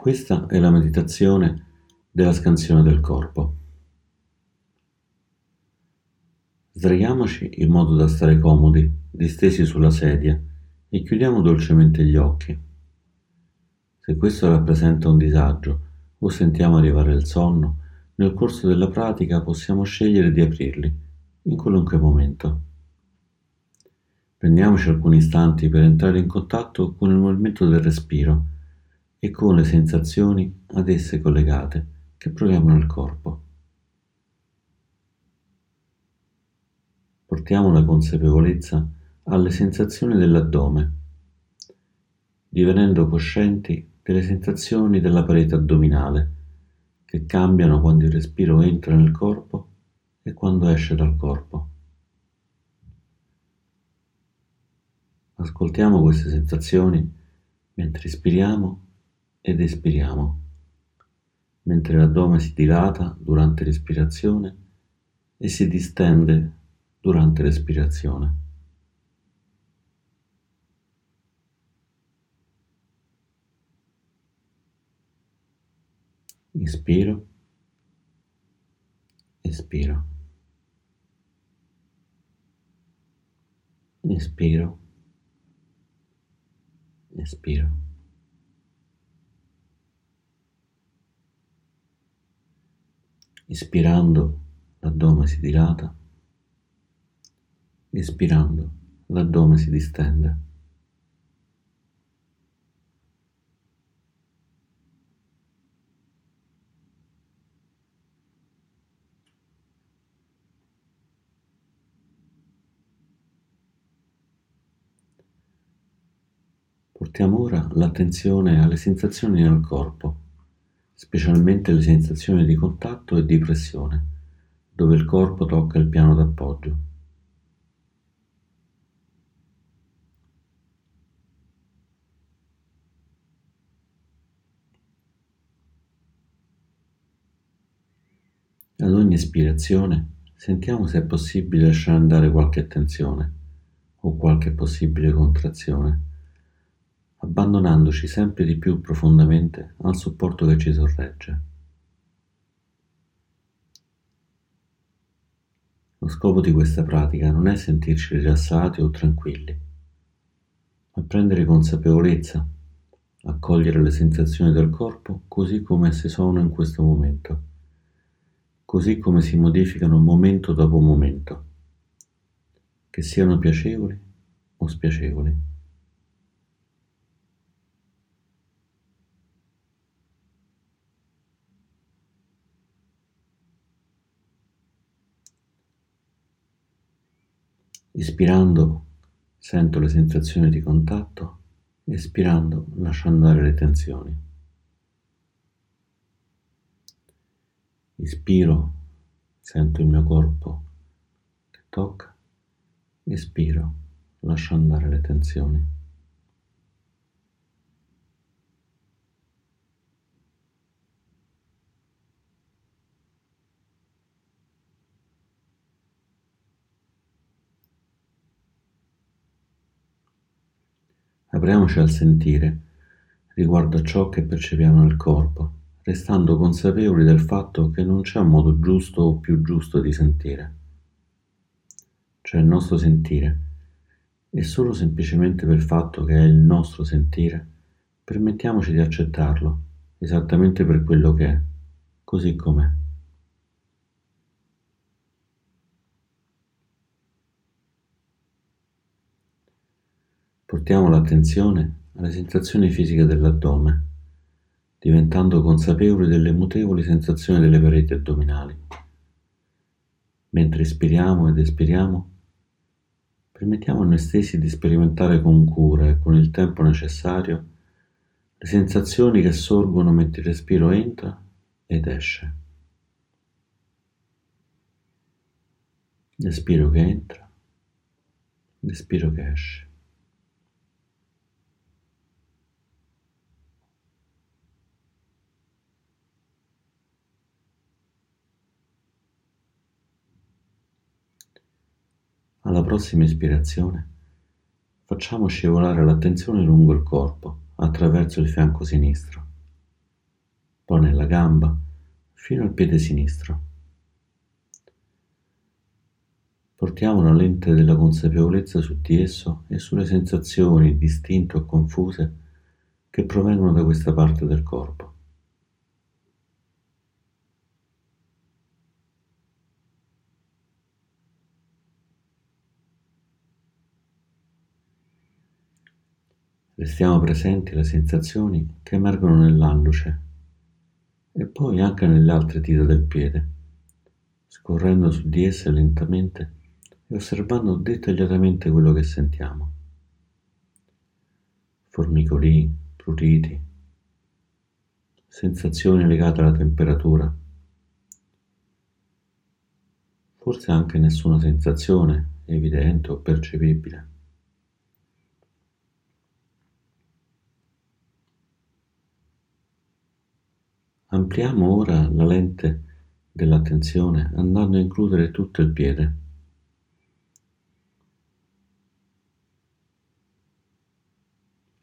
Questa è la meditazione della scansione del corpo. Sdraiamoci in modo da stare comodi, distesi sulla sedia e chiudiamo dolcemente gli occhi. Se questo rappresenta un disagio o sentiamo arrivare il sonno, nel corso della pratica possiamo scegliere di aprirli in qualunque momento. Prendiamoci alcuni istanti per entrare in contatto con il movimento del respiro e con le sensazioni ad esse collegate che proviamo nel corpo. Portiamo la consapevolezza alle sensazioni dell'addome, divenendo coscienti delle sensazioni della parete addominale che cambiano quando il respiro entra nel corpo e quando esce dal corpo. Ascoltiamo queste sensazioni mentre ispiriamo ed espiriamo, mentre l'addome si dilata durante l'ispirazione e si distende durante l'espirazione. Inspiro, espiro, inspiro, espiro. Ispirando, l'addome si dilata, espirando, l'addome si distende. Portiamo ora l'attenzione alle sensazioni nel corpo specialmente le sensazioni di contatto e di pressione, dove il corpo tocca il piano d'appoggio. Ad ogni ispirazione sentiamo se è possibile lasciare andare qualche tensione o qualche possibile contrazione abbandonandoci sempre di più profondamente al supporto che ci sorregge. Lo scopo di questa pratica non è sentirci rilassati o tranquilli, ma prendere consapevolezza, accogliere le sensazioni del corpo così come esse sono in questo momento, così come si modificano momento dopo momento, che siano piacevoli o spiacevoli. Ispirando sento le sensazioni di contatto, espirando lascio andare le tensioni. Ispiro, sento il mio corpo che tocca, espiro, lascio andare le tensioni. Apriamoci al sentire riguardo a ciò che percepiamo nel corpo, restando consapevoli del fatto che non c'è un modo giusto o più giusto di sentire. Cioè il nostro sentire. E solo semplicemente per il fatto che è il nostro sentire, permettiamoci di accettarlo, esattamente per quello che è, così com'è. Portiamo l'attenzione alle sensazioni fisiche dell'addome, diventando consapevoli delle mutevoli sensazioni delle pareti addominali. Mentre ispiriamo ed espiriamo, permettiamo a noi stessi di sperimentare con cura e con il tempo necessario le sensazioni che sorgono mentre il respiro entra ed esce. Respiro che entra, respiro che esce. Alla prossima ispirazione facciamo scivolare l'attenzione lungo il corpo attraverso il fianco sinistro. poi nella gamba, fino al piede sinistro. Portiamo la lente della consapevolezza su di esso e sulle sensazioni distinte o confuse che provengono da questa parte del corpo. Restiamo presenti alle sensazioni che emergono nell'alluce e poi anche nelle altre dita del piede, scorrendo su di esse lentamente e osservando dettagliatamente quello che sentiamo. Formicolii, pruriti, sensazioni legate alla temperatura, forse anche nessuna sensazione evidente o percepibile. Ampliamo ora la lente dell'attenzione andando a includere tutto il piede.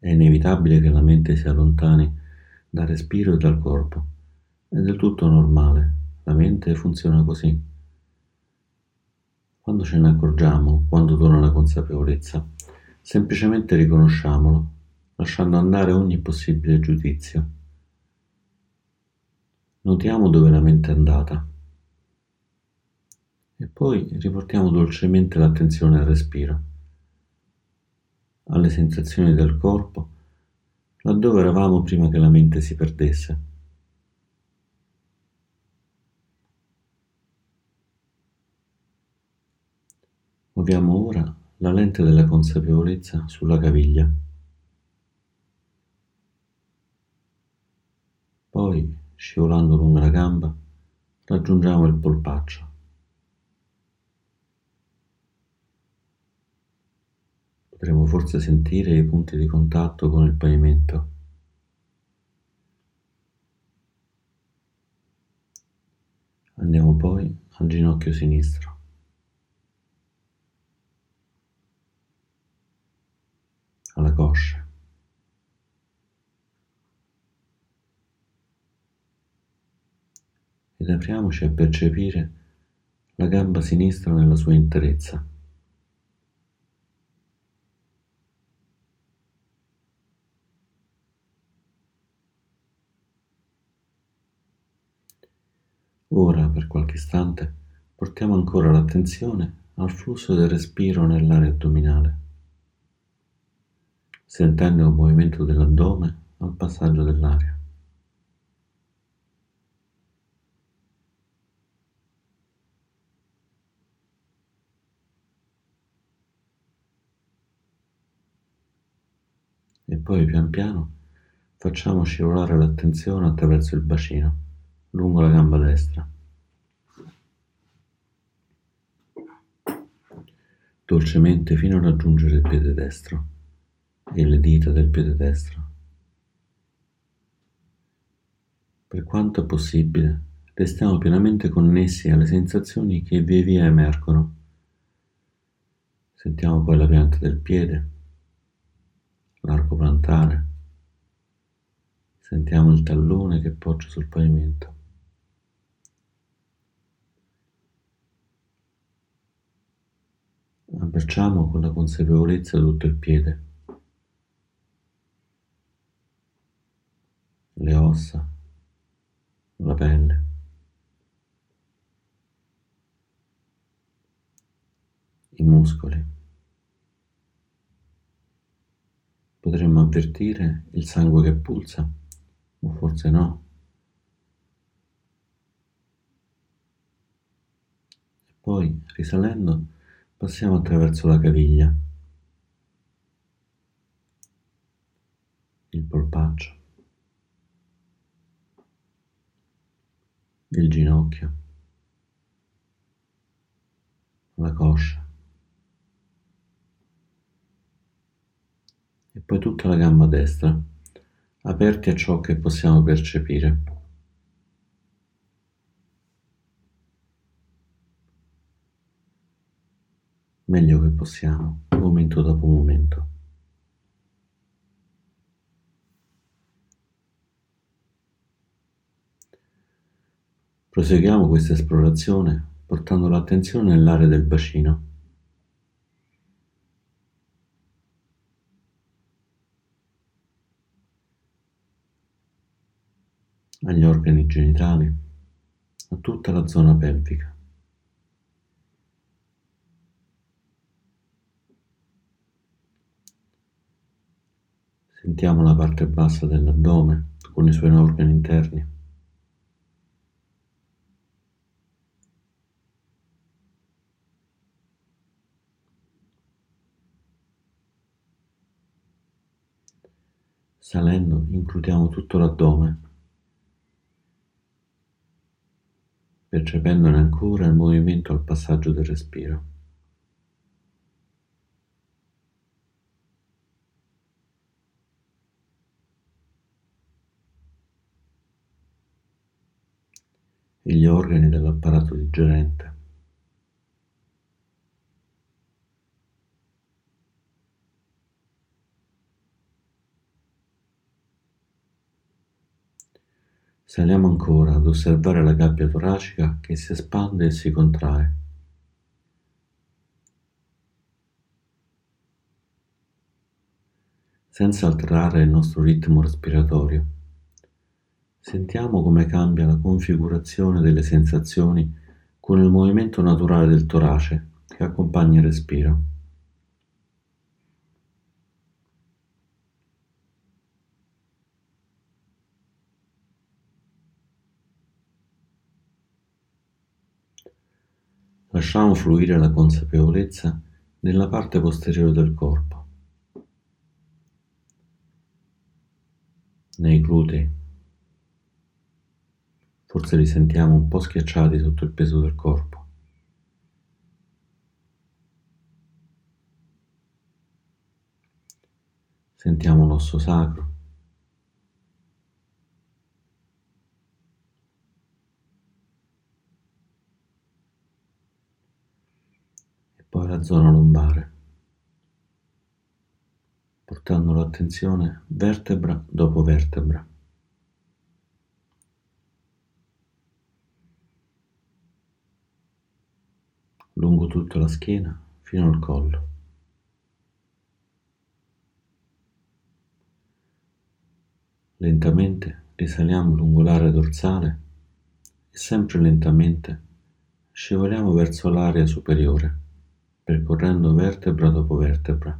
È inevitabile che la mente si allontani dal respiro e dal corpo. È del tutto normale, la mente funziona così. Quando ce ne accorgiamo, quando torna la consapevolezza, semplicemente riconosciamolo, lasciando andare ogni possibile giudizio. Notiamo dove la mente è andata e poi riportiamo dolcemente l'attenzione al respiro, alle sensazioni del corpo, laddove eravamo prima che la mente si perdesse. Muoviamo ora la lente della consapevolezza sulla caviglia. Poi scivolando lungo la gamba, raggiungiamo il polpaccio. Potremo forse sentire i punti di contatto con il pavimento. Andiamo poi al ginocchio sinistro. alla coscia. Ed apriamoci a percepire la gamba sinistra nella sua interezza. Ora, per qualche istante, portiamo ancora l'attenzione al flusso del respiro nell'area addominale, sentendo il movimento dell'addome al passaggio dell'aria. e poi pian piano facciamo scivolare l'attenzione attraverso il bacino, lungo la gamba destra. Dolcemente fino a raggiungere il piede destro e le dita del piede destro. Per quanto possibile, restiamo pienamente connessi alle sensazioni che via via emergono. Sentiamo poi la pianta del piede, l'arco plantare. Sentiamo il tallone che poggia sul pavimento. Abbracciamo con la consapevolezza tutto il piede, le ossa, la pelle. i muscoli. Potremmo avvertire il sangue che pulsa, o forse no. E poi, risalendo, passiamo attraverso la caviglia, il polpaccio, il ginocchio, la coscia. Poi tutta la gamba destra, aperti a ciò che possiamo percepire. Meglio che possiamo, momento dopo momento. Proseguiamo questa esplorazione portando l'attenzione nell'area del bacino. Agli organi genitali, a tutta la zona pelvica. Sentiamo la parte bassa dell'addome con i suoi organi interni. Salendo includiamo tutto l'addome, percependone ancora il movimento al passaggio del respiro. e gli organi dell'apparato digerente. Saliamo ancora ad osservare la gabbia toracica che si espande e si contrae. senza alterare il nostro ritmo respiratorio. Sentiamo come cambia la configurazione delle sensazioni con il movimento naturale del torace che accompagna il respiro. Lasciamo fluire la consapevolezza nella parte posteriore del corpo, nei glutei. Forse li sentiamo un po' schiacciati sotto il peso del corpo. Sentiamo l'osso sacro. Zona lombare, portando l'attenzione vertebra dopo vertebra. lungo tutta la schiena fino al collo. Lentamente risaliamo lungo l'area dorsale e sempre lentamente scivoliamo verso l'area superiore percorrendo vertebra dopo vertebra.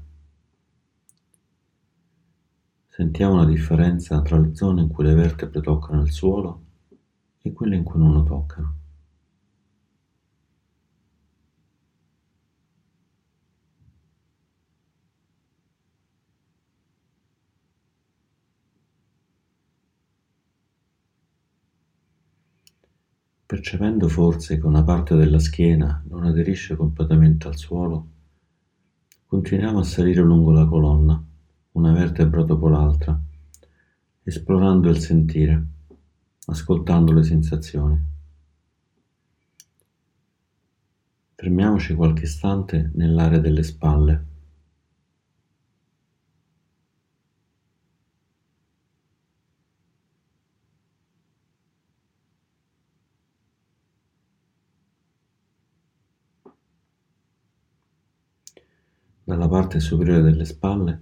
Sentiamo la differenza tra le zone in cui le vertebre toccano il suolo e quelle in cui non lo toccano. Percependo forse che una parte della schiena non aderisce completamente al suolo, continuiamo a salire lungo la colonna, una vertebra dopo l'altra, esplorando il sentire, ascoltando le sensazioni. Fermiamoci qualche istante nell'area delle spalle. Dalla parte superiore delle spalle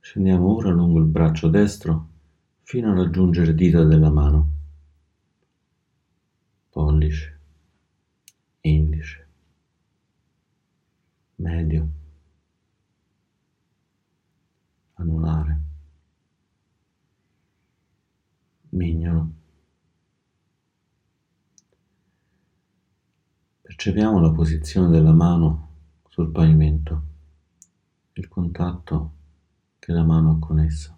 scendiamo ora lungo il braccio destro fino a raggiungere dita della mano. Pollice, indice, medio, anulare, mignolo. Percepiamo la posizione della mano sul pavimento il contatto che la mano ha con essa.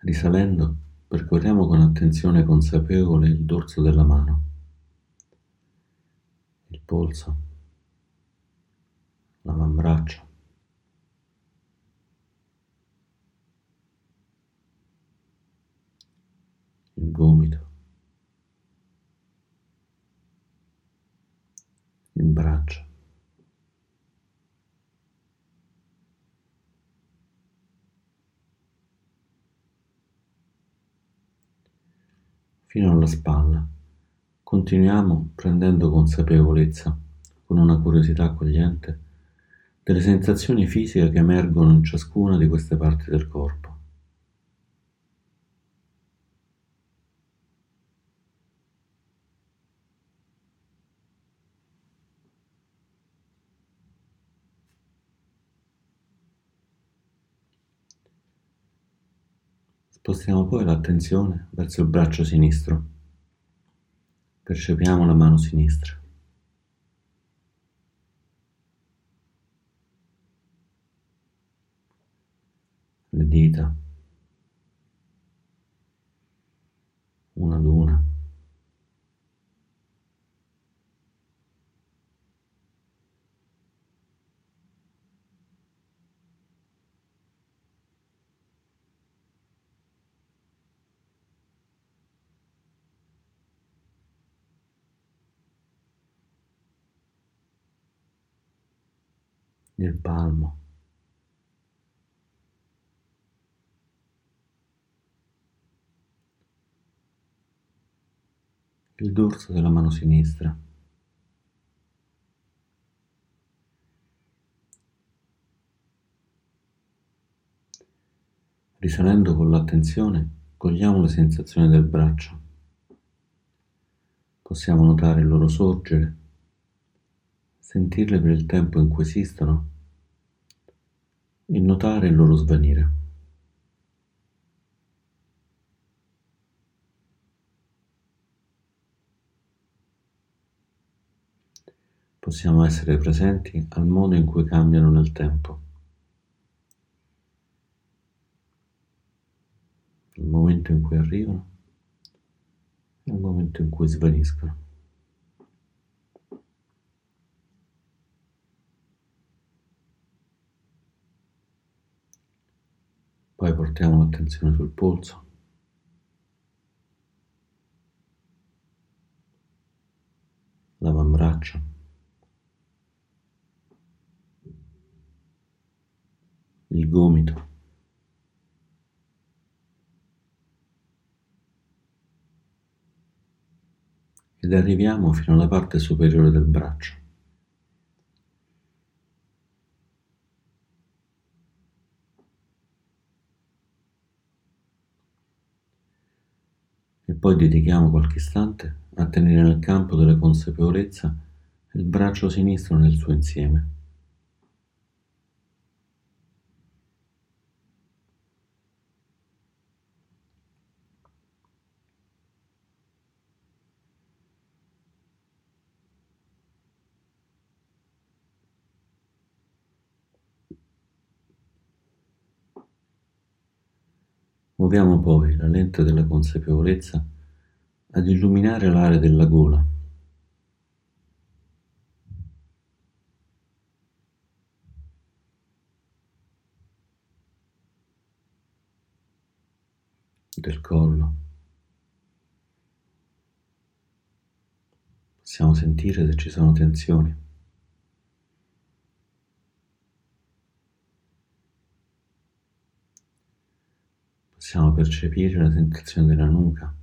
Risalendo, percorriamo con attenzione consapevole il dorso della mano, il polso, l'avambraccio, gomito, il braccio. fino alla spalla. Continuiamo prendendo consapevolezza, con una curiosità accogliente, delle sensazioni fisiche che emergono in ciascuna di queste parti del corpo. Spostiamo poi l'attenzione verso il braccio sinistro. Percepiamo la mano sinistra. Le dita. Una ad una. Il palmo. il dorso della mano sinistra. Risalendo con l'attenzione, cogliamo le sensazioni del braccio. Possiamo notare il loro sorgere, sentirle per il tempo in cui esistono e notare il loro svanire. Possiamo essere presenti al modo in cui cambiano nel tempo. Il momento in cui arrivano e il momento in cui svaniscono. Poi portiamo l'attenzione sul polso. L'avambraccio. Il gomito. Ed arriviamo fino alla parte superiore del braccio. Poi dedichiamo qualche istante a tenere nel campo della consapevolezza il braccio sinistro nel suo insieme. Muoviamo poi la lente della consapevolezza ad illuminare l'area della gola. del collo. Possiamo sentire se ci sono tensioni. Possiamo percepire la sensazione della nuca.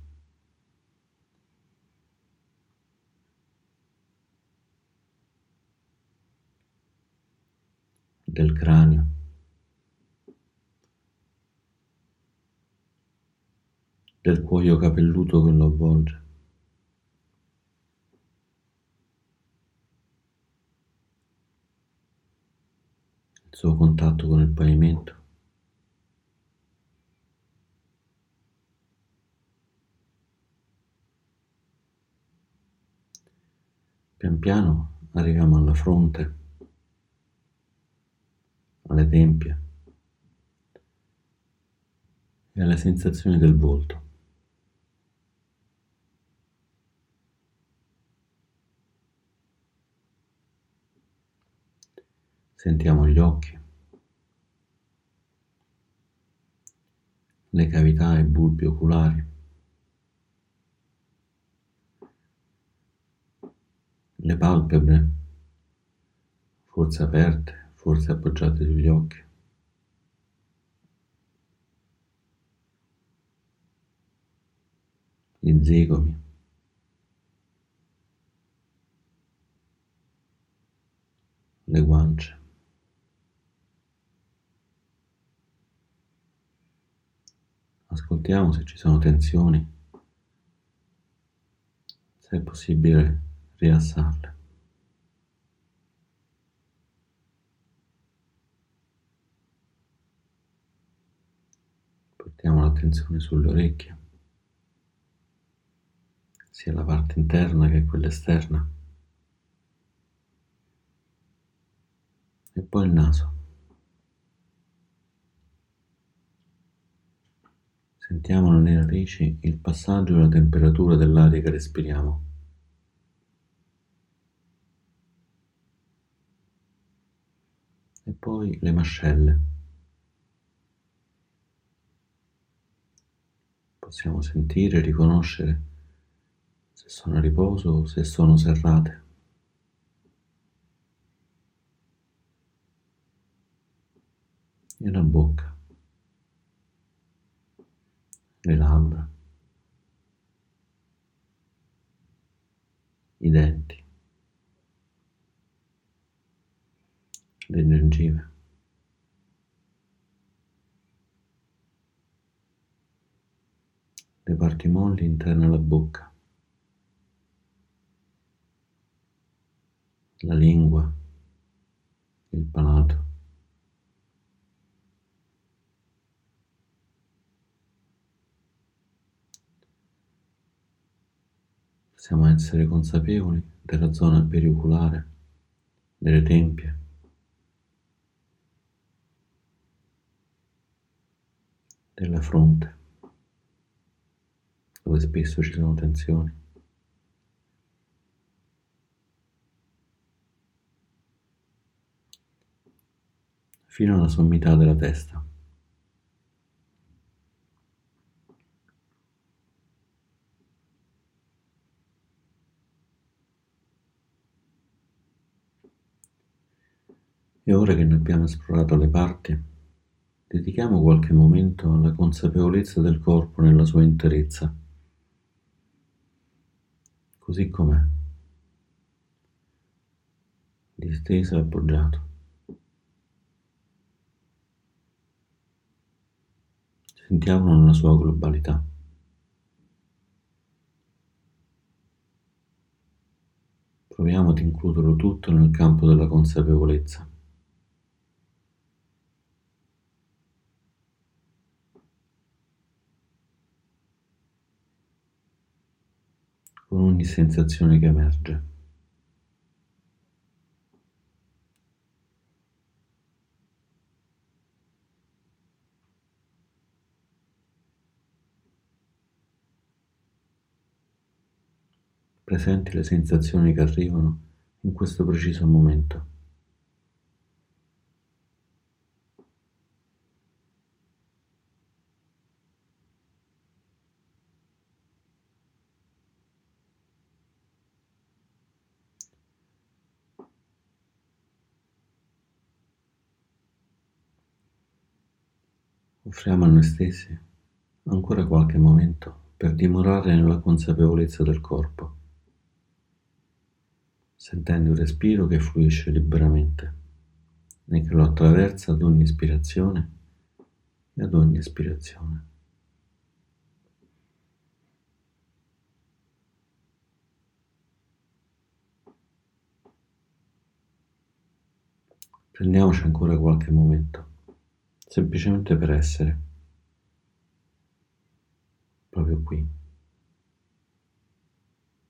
del cranio. del cuoio capelluto che lo avvolge. Il suo contatto con il pavimento. Pian piano arriviamo alla fronte, alle tempie e alle sensazioni del volto. Sentiamo gli occhi, le cavità e i bulbi oculari. Le palpebre, forse aperte, forse appoggiate sugli occhi. gli zigomi, le guance. Ascoltiamo se ci sono tensioni, se è possibile rilassarle. Portiamo l'attenzione sulle orecchie, sia la parte interna che quella esterna. E poi il naso. Sentiamo nelle narici il passaggio della temperatura dell'aria che respiriamo. E poi le mascelle. Possiamo sentire riconoscere se sono a riposo o se sono serrate. E la bocca. le labbra, i denti, le gengive. le parti molli interne alla bocca, la lingua, il palato. Possiamo essere consapevoli della zona perioculare, delle tempie, della fronte, dove spesso ci sono tensioni. fino alla sommità della testa. E ora che ne abbiamo esplorato le parti, dedichiamo qualche momento alla consapevolezza del corpo nella sua interezza, così com'è, disteso e appoggiato. Sentiamolo nella sua globalità. Proviamo ad includerlo tutto nel campo della consapevolezza. Con ogni sensazione che emerge. Presenti le sensazioni che arrivano in questo preciso momento. Offriamo a noi stessi ancora qualche momento per dimorare nella consapevolezza del corpo, sentendo il respiro che fluisce liberamente e che lo attraversa ad ogni ispirazione e ad ogni espirazione. Prendiamoci ancora qualche momento semplicemente per essere. Proprio qui,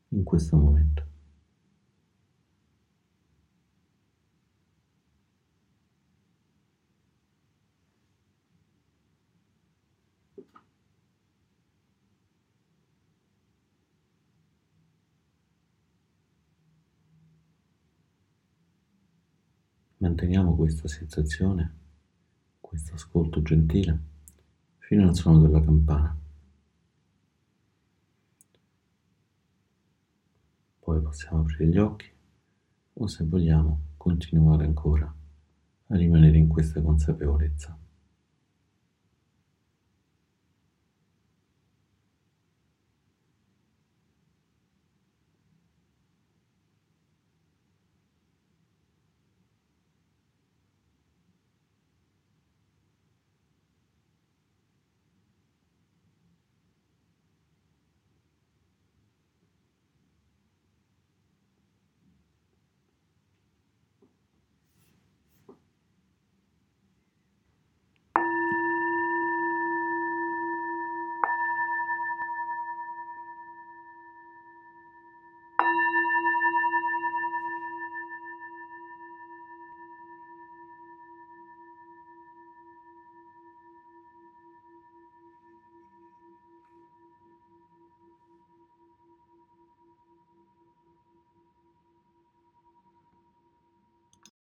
in questo momento. Manteniamo questa sensazione questo ascolto gentile fino al suono della campana. Poi possiamo aprire gli occhi o se vogliamo continuare ancora a rimanere in questa consapevolezza.